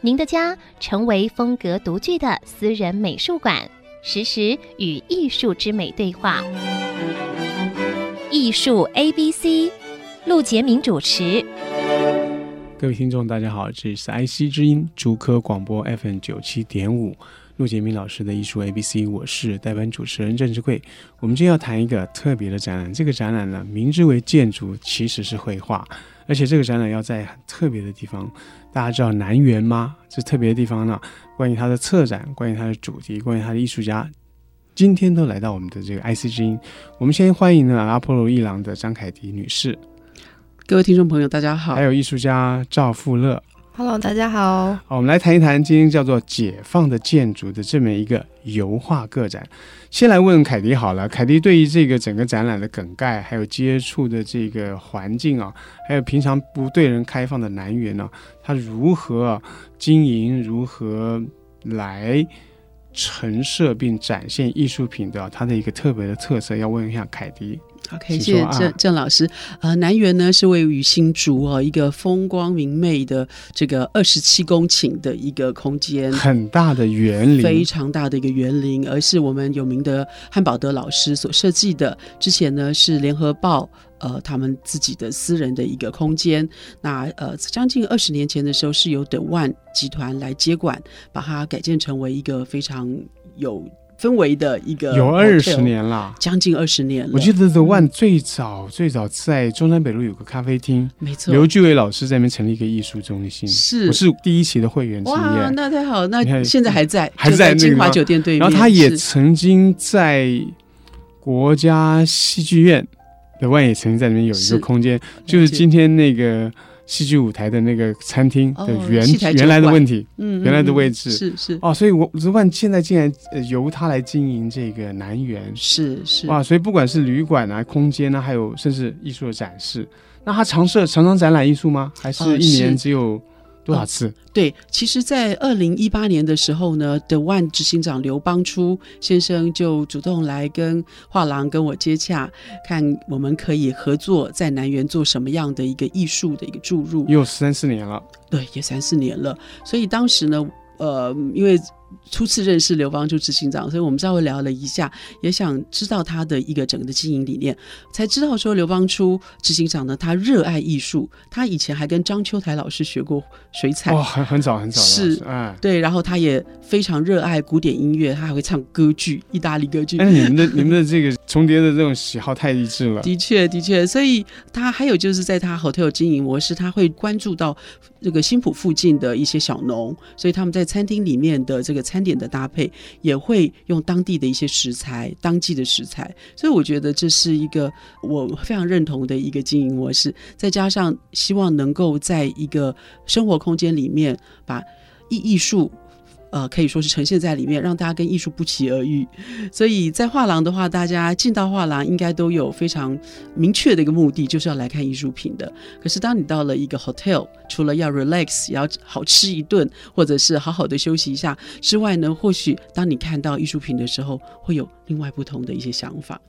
您的家成为风格独具的私人美术馆，实时与艺术之美对话。艺术 A B C，陆杰明主持。各位听众，大家好，这里是 IC 之音竹科广播 FM 九七点五，陆杰明老师的艺术 A B C，我是代班主持人郑智慧。我们今天要谈一个特别的展览，这个展览呢，名之为建筑，其实是绘画，而且这个展览要在很特别的地方。大家知道南园吗？这特别的地方呢，关于它的策展，关于它的主题，关于它的艺术家，今天都来到我们的这个 IC 之音。我们先欢迎呢阿波罗一郎的张凯迪女士。各位听众朋友，大家好。还有艺术家赵富乐。Hello，大家好。好，我们来谈一谈今天叫做《解放的建筑》的这么一个油画个展。先来问凯迪好了，凯迪对于这个整个展览的梗概，还有接触的这个环境啊，还有平常不对人开放的南园呢，他如何经营，如何来陈设并展现艺术品的，它的一个特别的特色，要问一下凯迪。OK，谢谢郑郑老师。呃，南园呢是位于新竹哦，一个风光明媚的这个二十七公顷的一个空间，很大的园林，非常大的一个园林，而是我们有名的汉堡德老师所设计的。之前呢是联合报呃他们自己的私人的一个空间。那呃将近二十年前的时候，是由 The One 集团来接管，把它改建成为一个非常有。氛围的一个有二十年了，将近二十年了。我记得 The One 最早、嗯、最早在中山北路有个咖啡厅，没错。刘巨伟老师在那边成立一个艺术中心，是，我是第一期的会员之一。哇，那太好，那现在还在，还在金华酒店对面。然后他也曾经在国家戏剧院，The One 也曾经在里面有一个空间，就是今天那个。戏剧舞台的那个餐厅的原、哦、原来的问题，嗯，原来的位置是是哦，所以我 The One 现在竟然由他来经营这个南园，是是哇，所以不管是旅馆啊、空间啊，还有甚至艺术的展示，那他常设常常展览艺术吗？还是一年只有？多少次？对，其实，在二零一八年的时候呢，The One 执行长刘邦初先生就主动来跟画廊跟我接洽，看我们可以合作在南园做什么样的一个艺术的一个注入。有三四年了，对，也三四年了。所以当时呢，呃，因为。初次认识刘邦初执行长，所以我们稍微聊了一下，也想知道他的一个整个的经营理念，才知道说刘邦初执行长呢，他热爱艺术，他以前还跟张秋台老师学过水彩，哇，很很早很早，是，哎，对，然后他也非常热爱古典音乐，他还会唱歌剧，意大利歌剧。哎，你们的你们的这个重叠的这种喜好太一致了，的确的确，所以他还有就是在他 hotel 经营模式，他会关注到这个新浦附近的一些小农，所以他们在餐厅里面的这个。餐点的搭配也会用当地的一些食材，当季的食材，所以我觉得这是一个我非常认同的一个经营模式。再加上希望能够在一个生活空间里面把艺艺术。呃，可以说是呈现在里面，让大家跟艺术不期而遇。所以在画廊的话，大家进到画廊应该都有非常明确的一个目的，就是要来看艺术品的。可是当你到了一个 hotel，除了要 relax，要好吃一顿，或者是好好的休息一下之外呢，或许当你看到艺术品的时候，会有另外不同的一些想法。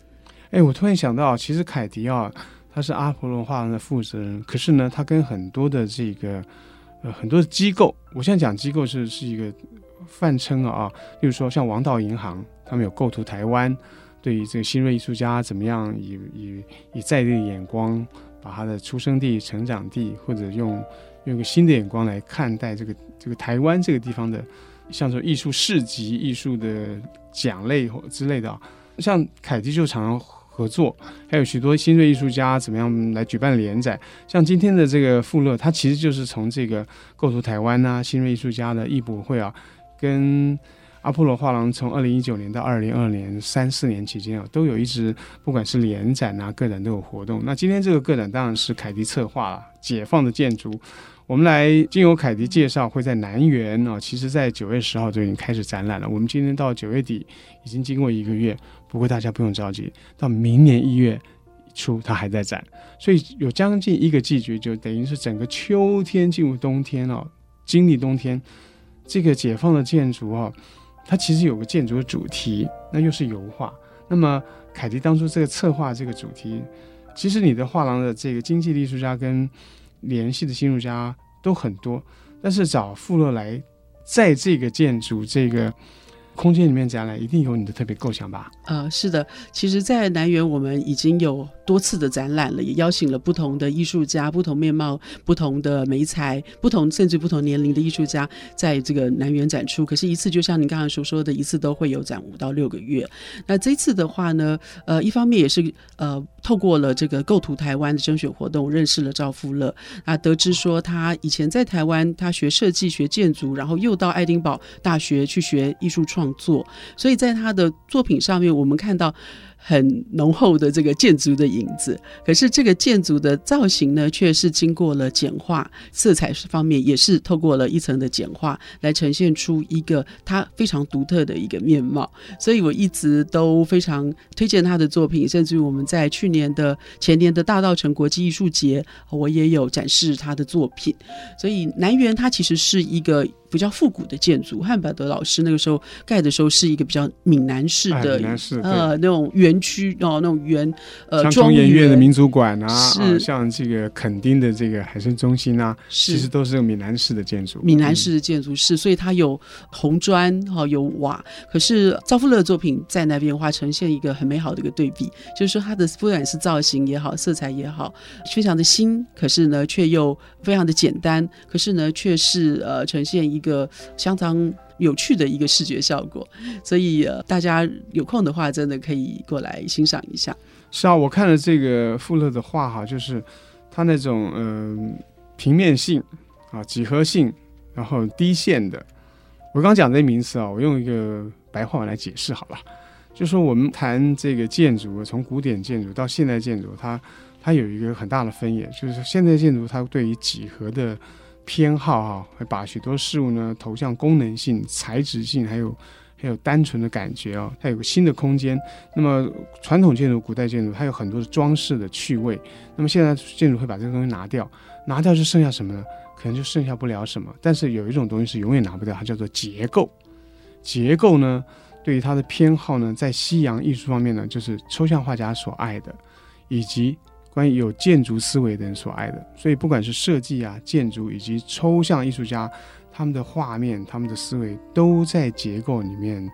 哎，我突然想到，其实凯迪啊，他是阿波罗画廊的负责人，可是呢，他跟很多的这个呃很多的机构，我现在讲机构是是一个。泛称啊，例如说像王道银行，他们有构图台湾，对于这个新锐艺术家怎么样以以以在地的眼光，把他的出生地、成长地，或者用用一个新的眼光来看待这个这个台湾这个地方的，像说艺术市集、艺术的奖类或之类的啊，像凯迪就常常合作，还有许多新锐艺术家怎么样来举办联展，像今天的这个富乐，他其实就是从这个构图台湾啊、新锐艺术家的艺博会啊。跟阿波罗画廊从二零一九年到二零二二年三四年期间啊，都有一直不管是联展啊、个展都有活动。那今天这个个展当然是凯迪策划了，解放的建筑。我们来经由凯迪介绍，会在南园啊，其实在九月十号就已经开始展览了。我们今天到九月底已经经过一个月，不过大家不用着急，到明年一月初它还在展，所以有将近一个季节，就等于是整个秋天进入冬天了，经历冬天。这个解放的建筑啊，它其实有个建筑的主题，那又是油画。那么凯迪当初这个策划这个主题，其实你的画廊的这个经济艺术家跟联系的新艺术家都很多，但是找富勒来在这个建筑这个空间里面展览，一定有你的特别构想吧？呃，是的，其实，在南园我们已经有多次的展览了，也邀请了不同的艺术家、不同面貌、不同的媒材、不同甚至不同年龄的艺术家在这个南园展出。可是，一次就像你刚才所说的，一次都会有展五到六个月。那这次的话呢，呃，一方面也是呃，透过了这个构图台湾的甄选活动，认识了赵富乐啊，得知说他以前在台湾他学设计、学建筑，然后又到爱丁堡大学去学艺术创作，所以在他的作品上面，我们看到。很浓厚的这个建筑的影子，可是这个建筑的造型呢，却是经过了简化，色彩方面也是透过了一层的简化来呈现出一个它非常独特的一个面貌。所以我一直都非常推荐他的作品，甚至于我们在去年的前年的大稻城国际艺术节，我也有展示他的作品。所以南园它其实是一个。比较复古的建筑，汉柏德老师那个时候盖的时候是一个比较闽南式的，呃那种园区哦，那种园呃庄园院的民族馆啊，是啊像这个垦丁的这个海生中心啊，是其实都是用闽南式的建筑，闽南式的建筑是，所以它有红砖哈、哦，有瓦。可是赵富乐的作品在那边的话，呈现一个很美好的一个对比，就是说它的不管是造型也好，色彩也好，非常的新，可是呢却又非常的简单，可是呢却是呃呈现。一个相当有趣的一个视觉效果，所以呃，大家有空的话，真的可以过来欣赏一下。是啊，我看了这个富勒的画哈，就是他那种嗯、呃、平面性啊、几何性，然后低线的。我刚讲这些名词啊，我用一个白话文来解释好了，就说我们谈这个建筑，从古典建筑到现代建筑，它它有一个很大的分野，就是现代建筑它对于几何的。偏好哈，会把许多事物呢投向功能性、材质性，还有还有单纯的感觉哦。它有个新的空间。那么传统建筑、古代建筑，它有很多的装饰的趣味。那么现在建筑会把这个东西拿掉，拿掉就剩下什么呢？可能就剩下不了什么。但是有一种东西是永远拿不掉，它叫做结构。结构呢，对于它的偏好呢，在西洋艺术方面呢，就是抽象画家所爱的，以及。关于有建筑思维的人所爱的，所以不管是设计啊、建筑以及抽象艺术家，他们的画面、他们的思维都在结构里面，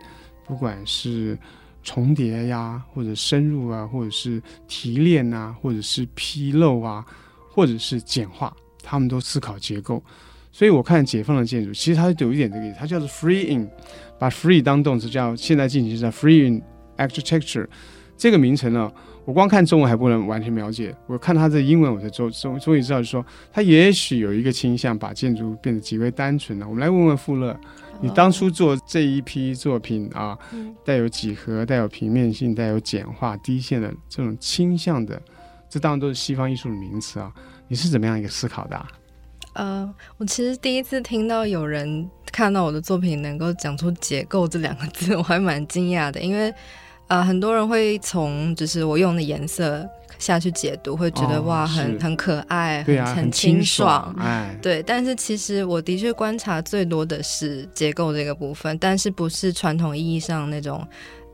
不管是重叠呀，或者深入啊，或者是提炼啊，或者是披露啊，或者是简化，他们都思考结构。所以我看解放的建筑，其实它有一点这个意思，它叫做 free in，把 free 当动词，叫现在进行时叫 free in architecture 这个名称呢。我光看中文还不能完全了解，我看他的英文，我才终终终于知道，就是说他也许有一个倾向，把建筑变得极为单纯了。我们来问问富勒，你当初做这一批作品啊，带有几何、带有平面性、带有简化、低线的这种倾向的，这当然都是西方艺术的名词啊，你是怎么样一个思考的啊？呃，我其实第一次听到有人看到我的作品能够讲出“结构”这两个字，我还蛮惊讶的，因为。啊、呃，很多人会从就是我用的颜色下去解读，会觉得、哦、哇，很很可爱，很、啊、很清爽，哎，对。但是其实我的确观察最多的是结构这个部分，但是不是传统意义上那种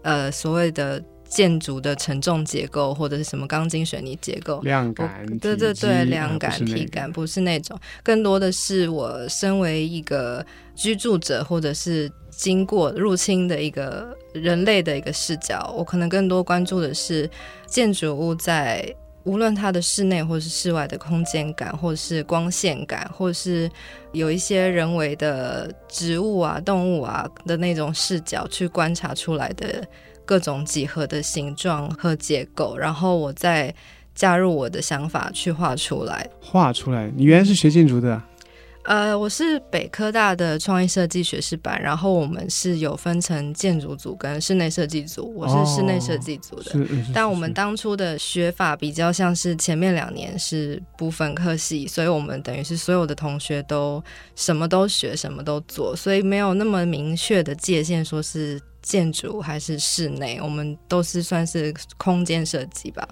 呃所谓的建筑的承重结构或者是什么钢筋水泥结构，量感，对对对，量感体感不是那种，更多的是我身为一个居住者或者是。经过入侵的一个人类的一个视角，我可能更多关注的是建筑物在无论它的室内或是室外的空间感，或是光线感，或是有一些人为的植物啊、动物啊的那种视角去观察出来的各种几何的形状和结构，然后我再加入我的想法去画出来。画出来，你原来是学建筑的？呃，我是北科大的创意设计学士班，然后我们是有分成建筑组跟室内设计组，我是室内设计组的。哦、但我们当初的学法比较像是前面两年是不分科系，所以我们等于是所有的同学都什么都学，什么都做，所以没有那么明确的界限，说是建筑还是室内，我们都是算是空间设计吧。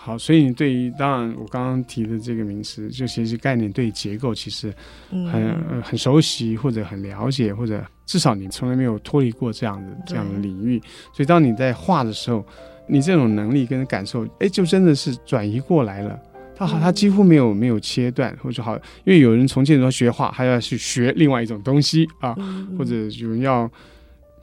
好，所以你对于当然我刚刚提的这个名词，就其实概念对结构其实很、嗯、很熟悉，或者很了解，或者至少你从来没有脱离过这样的这样的领域。所以当你在画的时候，你这种能力跟感受，哎，就真的是转移过来了。他好，他几乎没有没有切断，或者好，因为有人从建筑学画，还要去学另外一种东西啊，或者有人要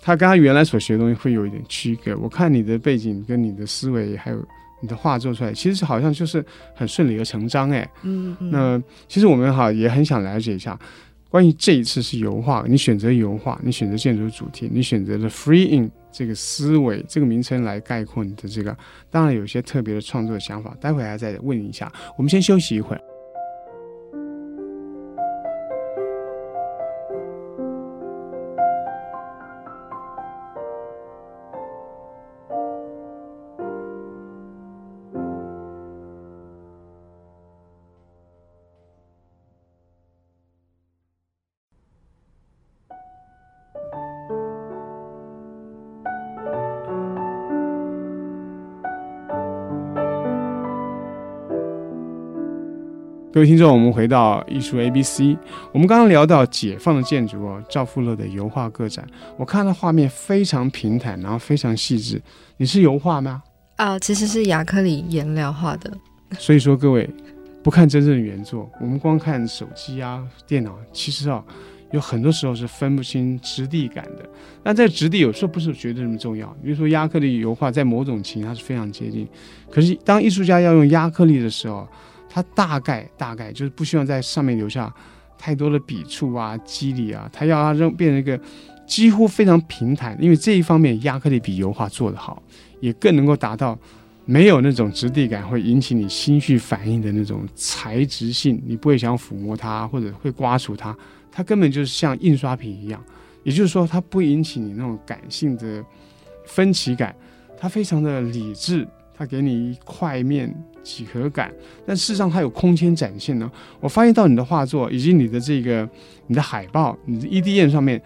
他跟他原来所学的东西会有一点区隔。我看你的背景跟你的思维还有。你的画做出来，其实好像就是很顺理而成章哎。嗯，嗯，那其实我们哈也很想了解一下，关于这一次是油画，你选择油画，你选择建筑主题，你选择了 Free In 这个思维这个名称来概括你的这个，当然有些特别的创作想法，待会还再问一下。我们先休息一会儿。各位听众，我们回到艺术 A B C。我们刚刚聊到解放的建筑哦，赵富乐的油画个展。我看到画面非常平坦，然后非常细致。你是油画吗？啊、呃，其实是亚克力颜料画的。所以说，各位不看真正的原作，我们光看手机啊、电脑，其实啊，有很多时候是分不清质地感的。那这质地有时候不是绝对那么重要。比如说亚克力油画，在某种情况它是非常接近。可是当艺术家要用亚克力的时候，它大概大概就是不希望在上面留下太多的笔触啊、肌理啊，它要让它变成一个几乎非常平坦，因为这一方面亚克力比油画做得好，也更能够达到没有那种质地感，会引起你心绪反应的那种材质性，你不会想抚摸它或者会刮除它，它根本就是像印刷品一样，也就是说它不引起你那种感性的分歧感，它非常的理智。它给你一块面几何感，但事实上它有空间展现呢。我发现到你的画作以及你的这个你的海报，你的 EDM 上面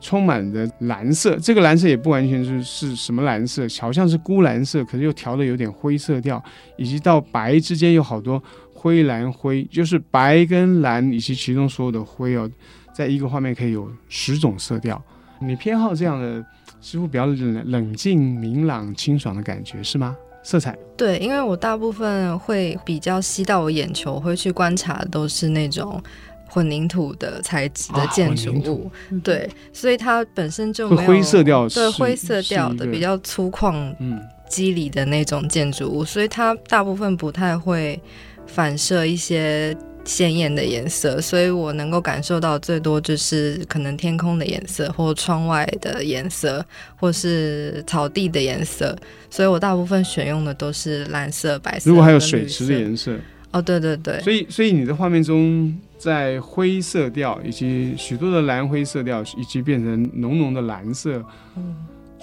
充满着蓝色，这个蓝色也不完全是是什么蓝色，好像是钴蓝色，可是又调的有点灰色调，以及到白之间有好多灰蓝灰，就是白跟蓝以及其中所有的灰哦，在一个画面可以有十种色调。你偏好这样的似乎比较冷冷静、明朗、清爽的感觉是吗？色彩。对，因为我大部分会比较吸到我眼球，会去观察都是那种混凝土的材质的建筑物，啊、对，所以它本身就没有灰色调，对灰色调的比较粗犷、嗯，肌理的那种建筑物，所以它大部分不太会反射一些。鲜艳的颜色，所以我能够感受到最多就是可能天空的颜色，或窗外的颜色，或是草地的颜色。所以我大部分选用的都是蓝色、白色。如果还有水池的颜色，哦，对对对。所以，所以你的画面中，在灰色调以及许多的蓝灰色调，以及变成浓浓的蓝色，嗯，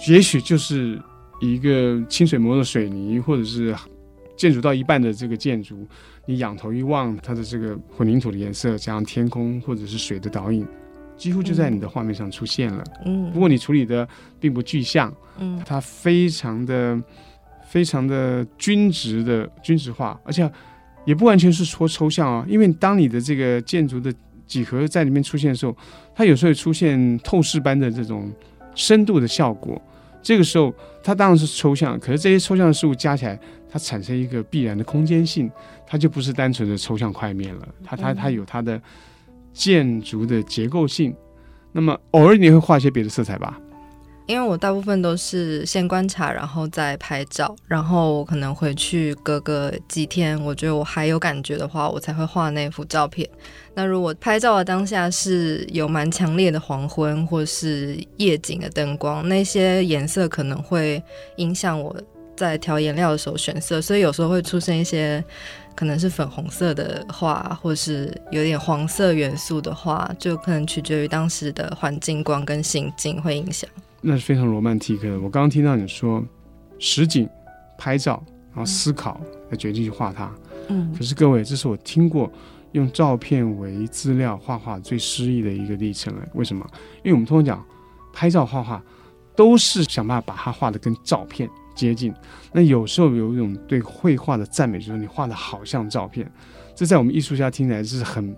也许就是一个清水磨的水泥，或者是建筑到一半的这个建筑。你仰头一望，它的这个混凝土的颜色，加上天空或者是水的倒影，几乎就在你的画面上出现了。嗯，不过你处理的并不具象，嗯，它非常的、非常的均值的均值化，而且也不完全是说抽象啊。因为当你的这个建筑的几何在里面出现的时候，它有时候会出现透视般的这种深度的效果。这个时候，它当然是抽象，可是这些抽象的事物加起来，它产生一个必然的空间性，它就不是单纯的抽象块面了。它它它有它的建筑的结构性。那么偶尔你会画一些别的色彩吧？因为我大部分都是先观察，然后再拍照，然后我可能回去隔个几天，我觉得我还有感觉的话，我才会画那幅照片。那如果拍照的当下是有蛮强烈的黄昏或是夜景的灯光，那些颜色可能会影响我在调颜料的时候选色，所以有时候会出现一些可能是粉红色的画，或是有点黄色元素的画，就可能取决于当时的环境光跟心境会影响。那是非常罗曼蒂克的。我刚刚听到你说实景拍照，然后思考来决定去画它。嗯，可是各位，这是我听过用照片为资料画画最诗意的一个历程了。为什么？因为我们通常讲拍照画画，都是想办法把它画的跟照片接近。那有时候有一种对绘画的赞美，就是你画的好像照片。这在我们艺术家听起来是很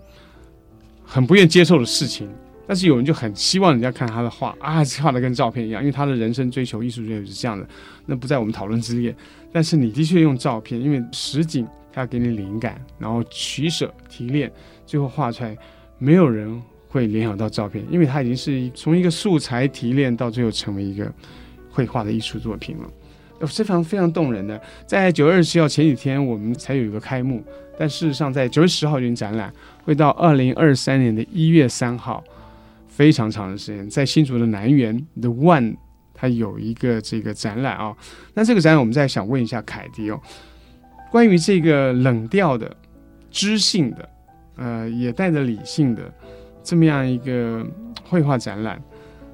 很不愿接受的事情。但是有人就很希望人家看他的画啊，画的跟照片一样，因为他的人生追求、艺术追求是这样的，那不在我们讨论之列。但是你的确用照片，因为实景它要给你灵感，然后取舍提炼，最后画出来，没有人会联想到照片，因为它已经是从一个素材提炼到最后成为一个绘画的艺术作品了，非常非常动人的。在九月二十号前几天，我们才有一个开幕，但事实上在九月十号已经展览，会到二零二三年的一月三号。非常长的时间，在新竹的南园 The One，它有一个这个展览啊、哦。那这个展览，我们再想问一下凯迪哦，关于这个冷调的、知性的，呃，也带着理性的这么样一个绘画展览，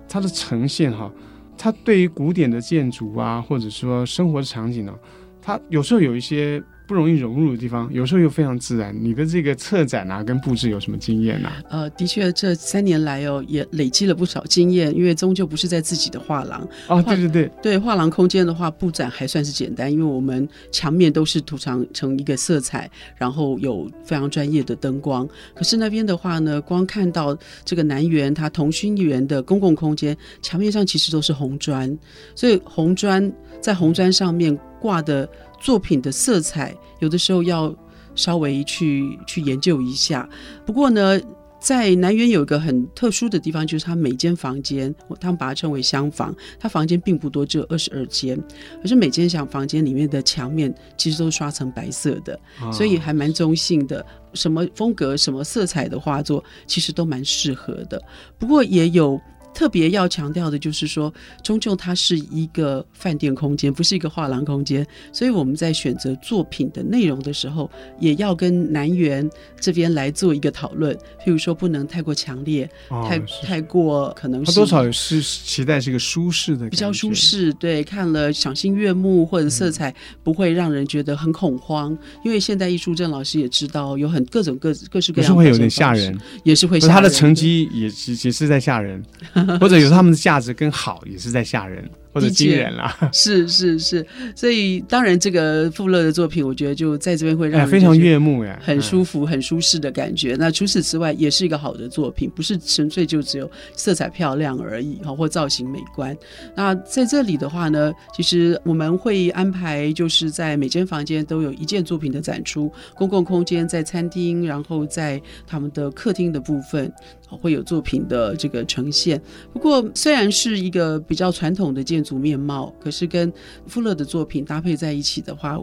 它的呈现哈、它对于古典的建筑啊，或者说生活的场景呢、它有时候有一些。不容易融入的地方，有时候又非常自然。你的这个策展啊，跟布置有什么经验呢、啊？呃，的确，这三年来哦，也累积了不少经验。因为终究不是在自己的画廊哦，对对对，对画廊空间的话，布展还算是简单，因为我们墙面都是涂上成一个色彩，然后有非常专业的灯光。可是那边的话呢，光看到这个南园它同心园的公共空间，墙面上其实都是红砖，所以红砖在红砖上面挂的。作品的色彩有的时候要稍微去去研究一下。不过呢，在南园有一个很特殊的地方，就是它每间房间，他们把它称为厢房，它房间并不多，只有二十二间，可是每间小房间里面的墙面其实都刷成白色的，所以还蛮中性的。什么风格、什么色彩的画作，其实都蛮适合的。不过也有。特别要强调的就是说，终究它是一个饭店空间，不是一个画廊空间，所以我们在选择作品的内容的时候，也要跟南园这边来做一个讨论。譬如说，不能太过强烈，哦、太太过可能是多少是期待是一个舒适的，比较舒适，对，看了赏心悦目，或者色彩不会让人觉得很恐慌。嗯、因为现代艺术郑老师也知道，有很各种各各式各样的，是会有点吓人，也是会吓人。他的成绩也也也是在吓人。或者有时候他们的价值更好，也是在吓人。或者惊人了，是是是，所以当然这个富勒的作品，我觉得就在这边会让人非常悦目呀，很舒服、很舒适的感觉。那除此之外，也是一个好的作品，不是纯粹就只有色彩漂亮而已，哈，或造型美观。那在这里的话呢，其实我们会安排，就是在每间房间都有一件作品的展出，公共空间在餐厅，然后在他们的客厅的部分会有作品的这个呈现。不过虽然是一个比较传统的建筑。面貌，可是跟富勒的作品搭配在一起的话，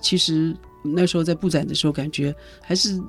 其实那时候在布展的时候，感觉还是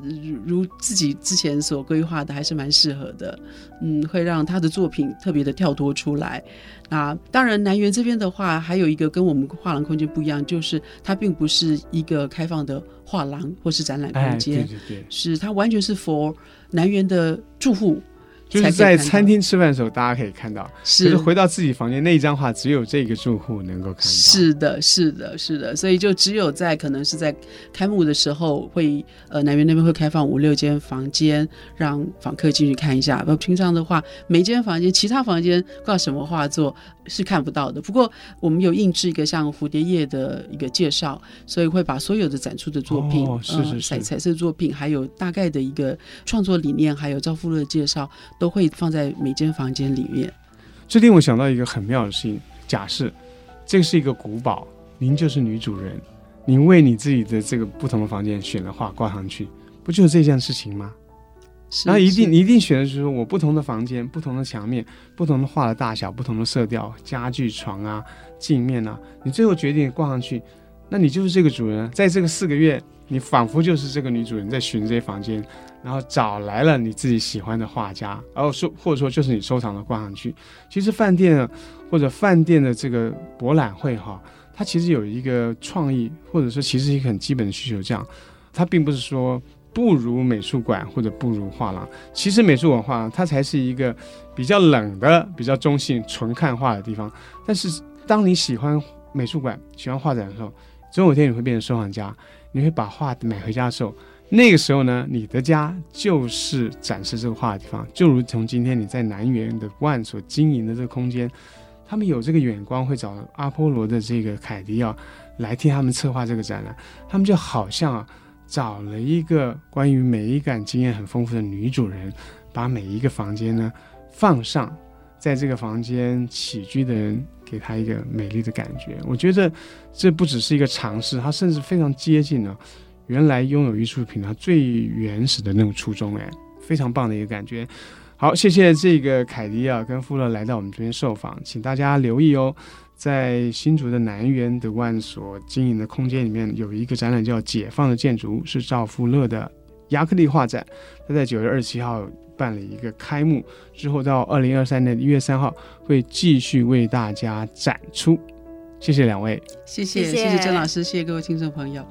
如自己之前所规划的，还是蛮适合的。嗯，会让他的作品特别的跳脱出来。那当然，南园这边的话，还有一个跟我们画廊空间不一样，就是它并不是一个开放的画廊或是展览空间，哎、对对对，是它完全是 for 南园的住户。就是在餐厅吃饭的时候，大家可以看到。是，可是回到自己房间那一张画，只有这个住户能够看到。是的，是的，是的，所以就只有在可能是在开幕的时候会，呃，南园那边会开放五六间房间，让访客进去看一下。不，平常的话，每间房间其他房间挂什么画作是看不到的。不过我们有印制一个像蝴蝶叶的一个介绍，所以会把所有的展出的作品，哦、是是是，彩、呃、彩色作品，还有大概的一个创作理念，还有赵富乐的介绍。都会放在每间房间里面。这令我想到一个很妙的事情：假设这是一个古堡，您就是女主人，您为你自己的这个不同的房间选了画挂上去，不就是这件事情吗？然后一定你一定选的是说我不同的房间、不同的墙面、不同的画的大小、不同的色调、家具、床啊、镜面啊，你最后决定挂上去，那你就是这个主人。在这个四个月，你仿佛就是这个女主人在寻这些房间。然后找来了你自己喜欢的画家，然后说或者说就是你收藏的挂上去。其实饭店或者饭店的这个博览会哈，它其实有一个创意，或者说其实一个很基本的需求，这样，它并不是说不如美术馆或者不如画廊。其实美术馆画廊它才是一个比较冷的、比较中性、纯看画的地方。但是当你喜欢美术馆、喜欢画展的时候，总有一天你会变成收藏家，你会把画买回家的时候。那个时候呢，你的家就是展示这个画的地方，就如同今天你在南园的 ONE 所经营的这个空间，他们有这个眼光，会找阿波罗的这个凯迪奥来替他们策划这个展览，他们就好像啊找了一个关于美感经验很丰富的女主人，把每一个房间呢放上，在这个房间起居的人给他一个美丽的感觉。我觉得这不只是一个尝试，它甚至非常接近了。原来拥有艺术品，它最原始的那种初衷，哎，非常棒的一个感觉。好，谢谢这个凯迪啊跟富乐来到我们这边受访，请大家留意哦，在新竹的南园的万所经营的空间里面，有一个展览叫《解放的建筑》，是赵富乐的亚克力画展。他在九月二十七号办了一个开幕，之后到二零二三年一月三号会继续为大家展出。谢谢两位，谢谢谢谢郑老师，谢谢各位听众朋友。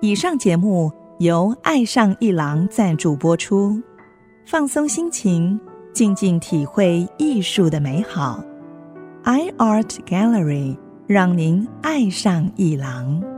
以上节目由爱上一郎赞助播出，放松心情，静静体会艺术的美好。iArt Gallery 让您爱上艺廊。